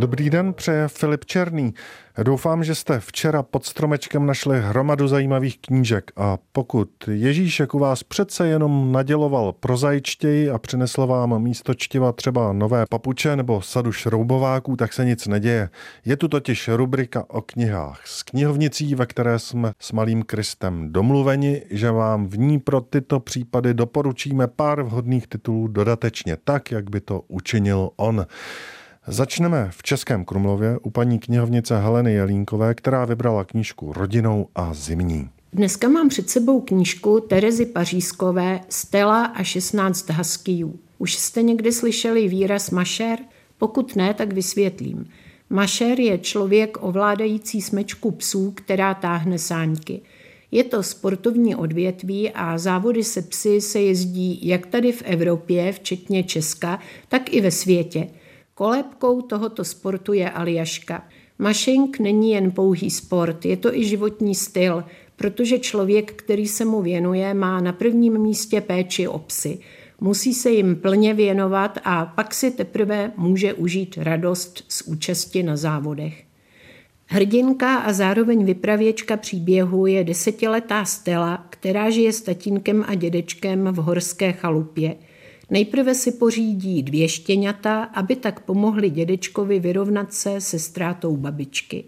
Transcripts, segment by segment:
Dobrý den, přeje Filip Černý. Doufám, že jste včera pod stromečkem našli hromadu zajímavých knížek a pokud Ježíšek u vás přece jenom naděloval prozaičtěji a přinesl vám místo čtiva třeba nové papuče nebo sadu šroubováků, tak se nic neděje. Je tu totiž rubrika o knihách s knihovnicí, ve které jsme s malým Kristem domluveni, že vám v ní pro tyto případy doporučíme pár vhodných titulů dodatečně, tak, jak by to učinil on. Začneme v Českém Krumlově u paní knihovnice Heleny Jelínkové, která vybrala knížku Rodinou a zimní. Dneska mám před sebou knížku Terezy Pařízkové Stella a 16 huskyů. Už jste někdy slyšeli výraz mašer? Pokud ne, tak vysvětlím. Mašer je člověk ovládající smečku psů, která táhne sáňky. Je to sportovní odvětví a závody se psy se jezdí jak tady v Evropě, včetně Česka, tak i ve světě – Kolébkou tohoto sportu je Aljaška. Mašink není jen pouhý sport, je to i životní styl, protože člověk, který se mu věnuje, má na prvním místě péči o psy. Musí se jim plně věnovat a pak si teprve může užít radost z účasti na závodech. Hrdinka a zároveň vypravěčka příběhu je desetiletá Stella, která žije s tatínkem a dědečkem v horské chalupě – Nejprve si pořídí dvě štěňata, aby tak pomohli dědečkovi vyrovnat se se ztrátou babičky.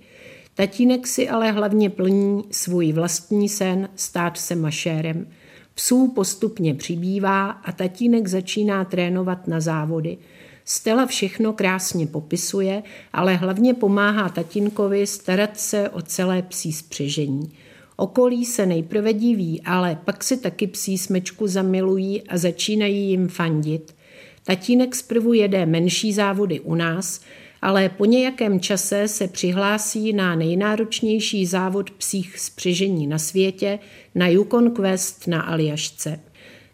Tatínek si ale hlavně plní svůj vlastní sen stát se mašérem. Psů postupně přibývá a tatínek začíná trénovat na závody. Stella všechno krásně popisuje, ale hlavně pomáhá tatínkovi starat se o celé psí spřežení. Okolí se nejprve diví, ale pak si taky psí smečku zamilují a začínají jim fandit. Tatínek zprvu jede menší závody u nás, ale po nějakém čase se přihlásí na nejnáročnější závod psích spřežení na světě, na Yukon Quest na Aljašce.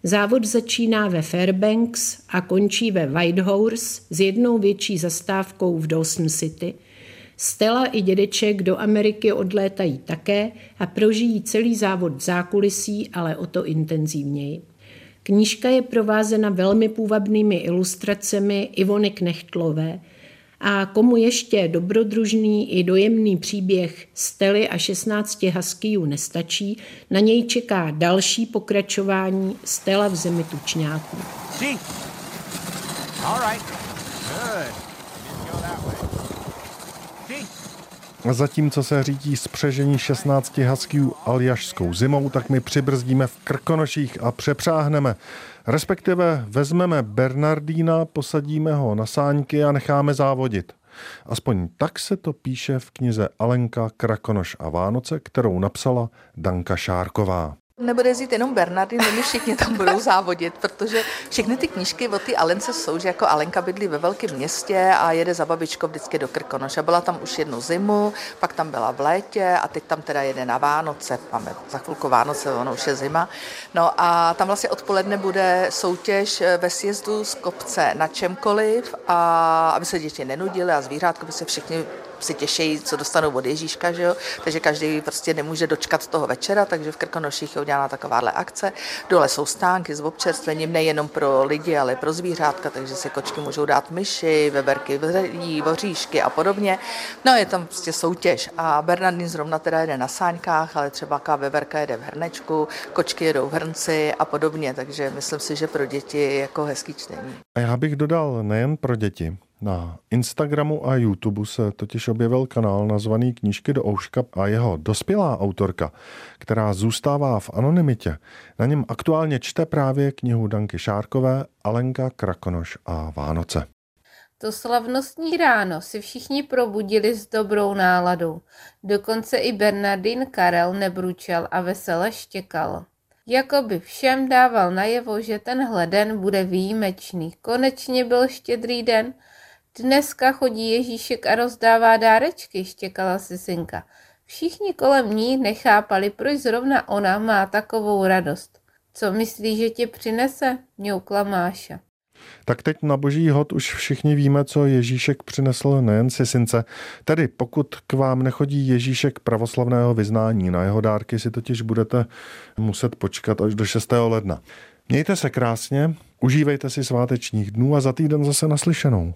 Závod začíná ve Fairbanks a končí ve Whitehorse s jednou větší zastávkou v Dawson City – Stella i dědeček do Ameriky odlétají také a prožijí celý závod v zákulisí, ale o to intenzivněji. Knížka je provázena velmi půvabnými ilustracemi Ivony Knechtlové a komu ještě dobrodružný i dojemný příběh Stely a 16 huskyů nestačí, na něj čeká další pokračování Stella v zemi tučňáků. All right. Good. A zatímco se řídí spřežení 16 huskyů aljašskou zimou, tak my přibrzdíme v Krkonoších a přepřáhneme. Respektive vezmeme Bernardína, posadíme ho na sáňky a necháme závodit. Aspoň tak se to píše v knize Alenka Krakonoš a Vánoce, kterou napsala Danka Šárková. Nebude jezdit jenom Bernardin, my všichni tam budou závodit, protože všechny ty knížky o ty Alence jsou, že jako Alenka bydlí ve velkém městě a jede za babičkou vždycky do Krkonoše. Byla tam už jednu zimu, pak tam byla v létě a teď tam teda jede na Vánoce. Máme za chvilku Vánoce, ono už je zima. No a tam vlastně odpoledne bude soutěž ve sjezdu z kopce na čemkoliv a aby se děti nenudily a zvířátko by se všichni si těší, co dostanou od Ježíška, že jo? takže každý prostě nemůže dočkat toho večera, takže v Krkonoších je udělána takováhle akce. Dole jsou stánky s občerstvením nejenom pro lidi, ale pro zvířátka, takže si kočky můžou dát myši, veberky, vředí, voříšky a podobně. No je tam prostě soutěž a Bernardín zrovna teda jede na sáňkách, ale třeba veverka jede v hrnečku, kočky jedou v hrnci a podobně, takže myslím si, že pro děti je jako hezký čtení. A já bych dodal nejen pro děti, na Instagramu a YouTube se totiž objevil kanál nazvaný Knížky do ouška a jeho dospělá autorka, která zůstává v anonymitě. Na něm aktuálně čte právě knihu Danky Šárkové, Alenka Krakonoš a Vánoce. To slavnostní ráno si všichni probudili s dobrou náladou. Dokonce i Bernardín Karel nebručel a vesele štěkal. Jakoby všem dával najevo, že tenhle den bude výjimečný. Konečně byl štědrý den – Dneska chodí Ježíšek a rozdává dárečky, štěkala Sisinka. Všichni kolem ní nechápali, proč zrovna ona má takovou radost. Co myslí, že tě přinese? Mňoukla Máša. Tak teď na boží hod už všichni víme, co Ježíšek přinesl nejen sisince. Tedy pokud k vám nechodí Ježíšek pravoslavného vyznání, na jeho dárky si totiž budete muset počkat až do 6. ledna. Mějte se krásně, užívejte si svátečních dnů a za týden zase naslyšenou.